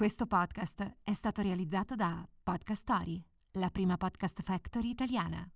Questo podcast è stato realizzato da Podcast Story, la prima podcast factory italiana.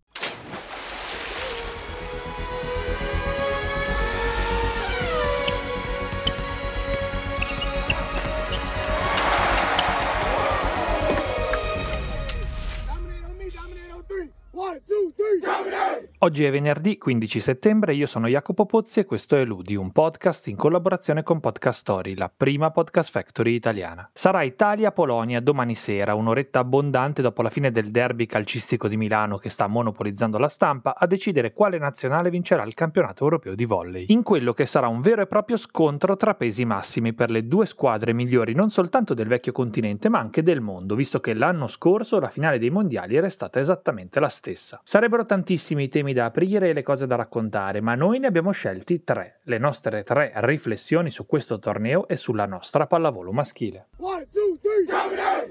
Oggi è venerdì 15 settembre, io sono Jacopo Pozzi e questo è Ludi, un podcast in collaborazione con Podcast Story, la prima podcast factory italiana. Sarà Italia-Polonia domani sera, un'oretta abbondante dopo la fine del derby calcistico di Milano che sta monopolizzando la stampa, a decidere quale nazionale vincerà il campionato europeo di volley. In quello che sarà un vero e proprio scontro tra pesi massimi per le due squadre migliori non soltanto del vecchio continente ma anche del mondo, visto che l'anno scorso la finale dei mondiali era stata esattamente la stessa. Sarebbero tantissimi i temi da aprire e le cose da raccontare, ma noi ne abbiamo scelti tre, le nostre tre riflessioni su questo torneo e sulla nostra pallavolo maschile. One, two, three,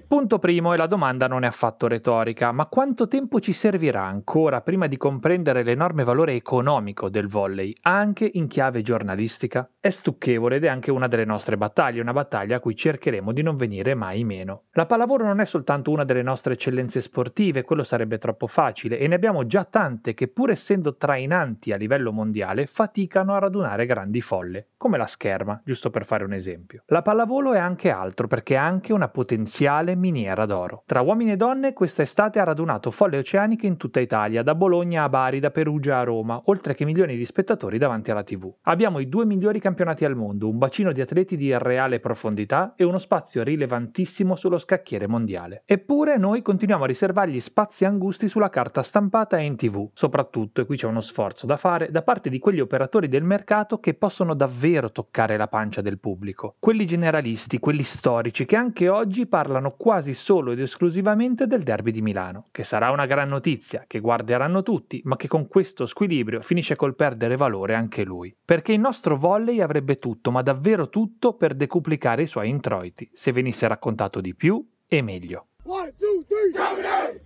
Punto primo e la domanda non è affatto retorica, ma quanto tempo ci servirà ancora prima di comprendere l'enorme valore economico del volley, anche in chiave giornalistica? È stucchevole ed è anche una delle nostre battaglie, una battaglia a cui cercheremo di non venire mai meno. La pallavolo non è soltanto una delle nostre eccellenze sportive, quello sarebbe troppo facile, e ne abbiamo già tante che pur essendo trainanti a livello mondiale faticano a radunare grandi folle, come la scherma, giusto per fare un esempio. La pallavolo è anche altro perché è anche una potenziale miniera d'oro. Tra uomini e donne questa estate ha radunato folle oceaniche in tutta Italia, da Bologna a Bari, da Perugia a Roma, oltre che milioni di spettatori davanti alla TV. Abbiamo i due migliori campionati al mondo, un bacino di atleti di reale profondità e uno spazio rilevantissimo sullo scacchiere mondiale. Eppure noi continuiamo a riservargli spazi angusti sulla carta stampata e in TV, soprattutto, e qui c'è uno sforzo da fare, da parte di quegli operatori del mercato che possono davvero toccare la pancia del pubblico. Quelli generalisti, quelli storici, che anche oggi parlano quasi solo ed esclusivamente del derby di Milano, che sarà una gran notizia, che guarderanno tutti, ma che con questo squilibrio finisce col perdere valore anche lui. Perché il nostro volley avrebbe tutto, ma davvero tutto, per decuplicare i suoi introiti, se venisse raccontato di più e meglio.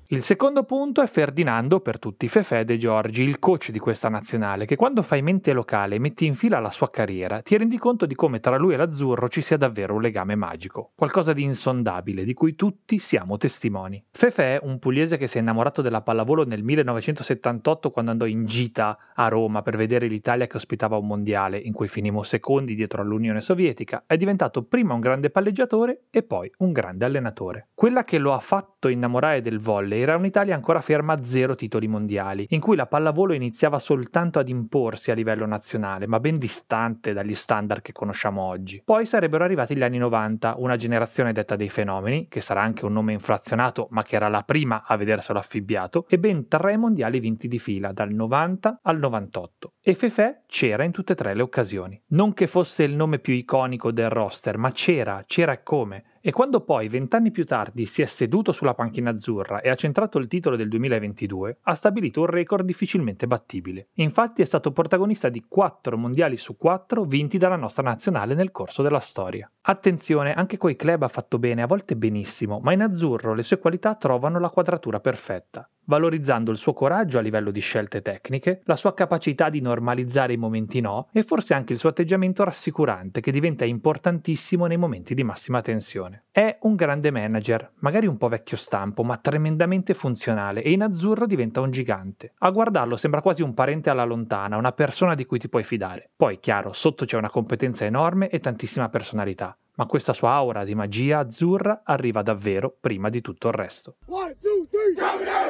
Il secondo punto è Ferdinando per tutti Fefe De Giorgi, il coach di questa nazionale, che quando fai mente locale e metti in fila la sua carriera, ti rendi conto di come tra lui e l'azzurro ci sia davvero un legame magico, qualcosa di insondabile, di cui tutti siamo testimoni. Fefe, un pugliese che si è innamorato della pallavolo nel 1978 quando andò in gita a Roma per vedere l'Italia che ospitava un mondiale, in cui finimmo secondi dietro all'Unione Sovietica, è diventato prima un grande palleggiatore e poi un grande allenatore. Quella che lo ha fatto innamorare del volley era un'Italia ancora ferma a zero titoli mondiali, in cui la pallavolo iniziava soltanto ad imporsi a livello nazionale, ma ben distante dagli standard che conosciamo oggi. Poi sarebbero arrivati gli anni 90, una generazione detta dei fenomeni, che sarà anche un nome inflazionato, ma che era la prima a vederselo affibbiato, e ben tre mondiali vinti di fila, dal 90 al 98. E Fefe c'era in tutte e tre le occasioni. Non che fosse il nome più iconico del roster, ma c'era, c'era come e quando poi, vent'anni più tardi, si è seduto sulla panchina azzurra e ha centrato il titolo del 2022, ha stabilito un record difficilmente battibile. Infatti è stato protagonista di 4 mondiali su 4 vinti dalla nostra nazionale nel corso della storia. Attenzione, anche coi club ha fatto bene, a volte benissimo, ma in azzurro le sue qualità trovano la quadratura perfetta valorizzando il suo coraggio a livello di scelte tecniche, la sua capacità di normalizzare i momenti no e forse anche il suo atteggiamento rassicurante che diventa importantissimo nei momenti di massima tensione. È un grande manager, magari un po' vecchio stampo, ma tremendamente funzionale e in azzurro diventa un gigante. A guardarlo sembra quasi un parente alla lontana, una persona di cui ti puoi fidare. Poi, chiaro, sotto c'è una competenza enorme e tantissima personalità ma questa sua aura di magia azzurra arriva davvero prima di tutto il resto.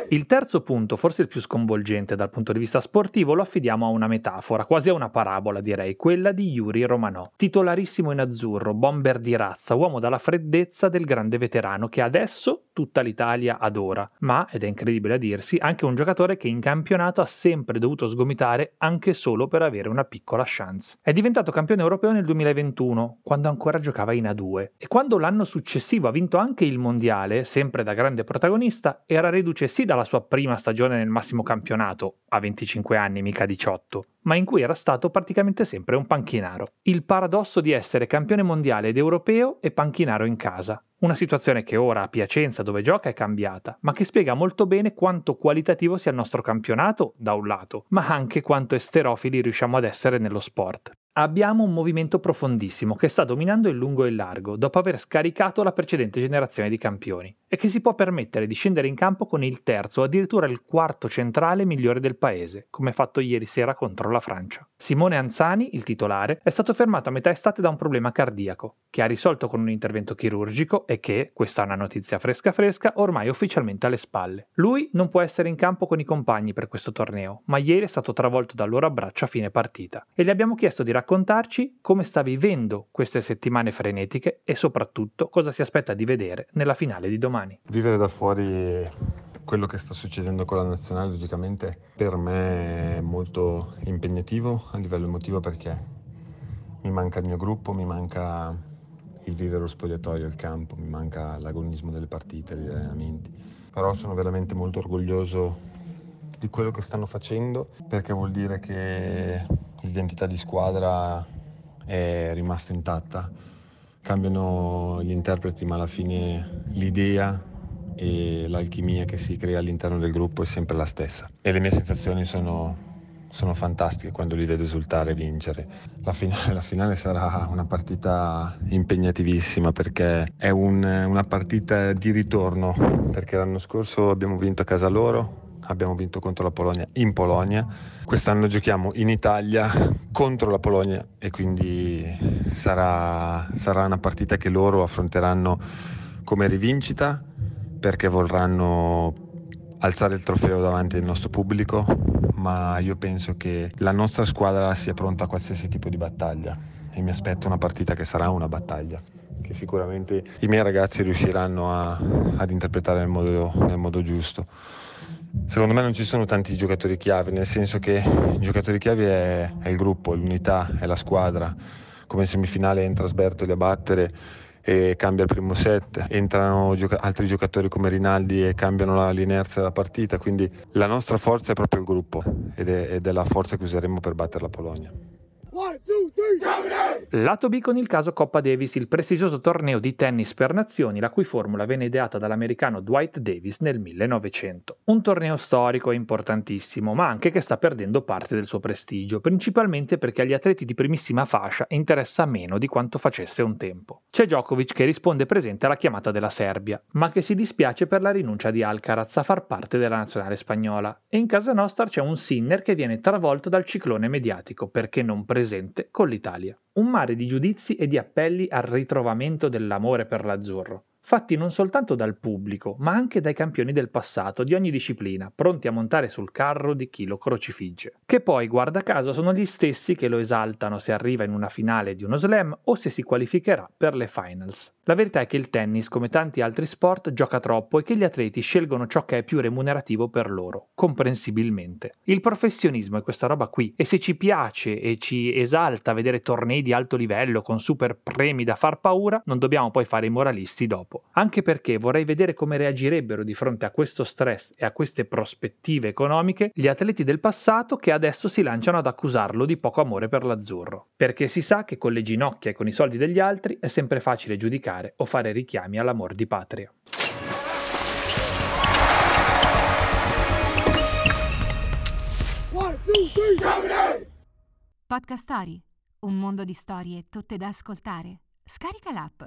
il terzo punto, forse il più sconvolgente dal punto di vista sportivo, lo affidiamo a una metafora, quasi a una parabola direi, quella di Yuri Romanò, titolarissimo in azzurro, bomber di razza, uomo dalla freddezza del grande veterano che adesso tutta l'Italia adora, ma, ed è incredibile a dirsi, anche un giocatore che in campionato ha sempre dovuto sgomitare anche solo per avere una piccola chance. È diventato campione europeo nel 2021, quando ancora giocava in A2 e quando l'anno successivo ha vinto anche il mondiale, sempre da grande protagonista, era reduce sì dalla sua prima stagione nel massimo campionato, a 25 anni, mica 18, ma in cui era stato praticamente sempre un panchinaro. Il paradosso di essere campione mondiale ed europeo e panchinaro in casa. Una situazione che ora a Piacenza dove gioca è cambiata, ma che spiega molto bene quanto qualitativo sia il nostro campionato, da un lato, ma anche quanto esterofili riusciamo ad essere nello sport. Abbiamo un movimento profondissimo che sta dominando il lungo e il largo dopo aver scaricato la precedente generazione di campioni e che si può permettere di scendere in campo con il terzo o addirittura il quarto centrale migliore del paese, come fatto ieri sera contro la Francia. Simone Anzani, il titolare, è stato fermato a metà estate da un problema cardiaco, che ha risolto con un intervento chirurgico e che, questa è una notizia fresca fresca, ormai ufficialmente alle spalle. Lui non può essere in campo con i compagni per questo torneo, ma ieri è stato travolto dal loro abbraccio a fine partita e gli abbiamo chiesto di raccontarci come sta vivendo queste settimane frenetiche e soprattutto cosa si aspetta di vedere nella finale di domani. Vivere da fuori quello che sta succedendo con la nazionale logicamente per me è molto impegnativo a livello emotivo perché mi manca il mio gruppo, mi manca il vivere lo spogliatoio, il campo, mi manca l'agonismo delle partite, degli allenamenti. Però sono veramente molto orgoglioso di quello che stanno facendo perché vuol dire che l'identità di squadra è rimasta intatta. Cambiano gli interpreti, ma alla fine l'idea e l'alchimia che si crea all'interno del gruppo è sempre la stessa. E le mie sensazioni sono, sono fantastiche quando li vedo esultare e vincere. La finale, la finale, sarà una partita impegnativissima perché è un, una partita di ritorno, perché l'anno scorso abbiamo vinto a casa loro, abbiamo vinto contro la Polonia in Polonia, quest'anno giochiamo in Italia contro la Polonia e quindi sarà, sarà una partita che loro affronteranno come rivincita perché vorranno alzare il trofeo davanti al nostro pubblico, ma io penso che la nostra squadra sia pronta a qualsiasi tipo di battaglia e mi aspetto una partita che sarà una battaglia che sicuramente i miei ragazzi riusciranno a, ad interpretare nel modo, nel modo giusto. Secondo me non ci sono tanti giocatori chiavi, nel senso che i giocatori chiavi è, è il gruppo, è l'unità, è la squadra. Come in semifinale entra Sbertoli a battere e cambia il primo set, entrano gioca- altri giocatori come Rinaldi e cambiano la, l'inerzia della partita, quindi la nostra forza è proprio il gruppo ed è, ed è la forza che useremo per battere la Polonia. Lato B con il caso Coppa Davis, il prestigioso torneo di tennis per nazioni, la cui formula venne ideata dall'americano Dwight Davis nel 1900. Un torneo storico e importantissimo, ma anche che sta perdendo parte del suo prestigio, principalmente perché agli atleti di primissima fascia interessa meno di quanto facesse un tempo. C'è Djokovic che risponde presente alla chiamata della Serbia, ma che si dispiace per la rinuncia di Alcaraz a far parte della nazionale spagnola. E in casa nostra c'è un Sinner che viene travolto dal ciclone mediatico perché non presente con l'Italia. Un mare di giudizi e di appelli al ritrovamento dell'amore per l'azzurro fatti non soltanto dal pubblico, ma anche dai campioni del passato di ogni disciplina, pronti a montare sul carro di chi lo crocifigge. Che poi, guarda caso, sono gli stessi che lo esaltano se arriva in una finale di uno slam o se si qualificherà per le finals. La verità è che il tennis, come tanti altri sport, gioca troppo e che gli atleti scelgono ciò che è più remunerativo per loro, comprensibilmente. Il professionismo è questa roba qui e se ci piace e ci esalta vedere tornei di alto livello con super premi da far paura, non dobbiamo poi fare i moralisti dopo tempo, anche perché vorrei vedere come reagirebbero di fronte a questo stress e a queste prospettive economiche gli atleti del passato che adesso si lanciano ad accusarlo di poco amore per l'azzurro. Perché si sa che con le ginocchia e con i soldi degli altri è sempre facile giudicare o fare richiami all'amor di patria. Podcast Story, un mondo di storie tutte da ascoltare. Scarica l'app.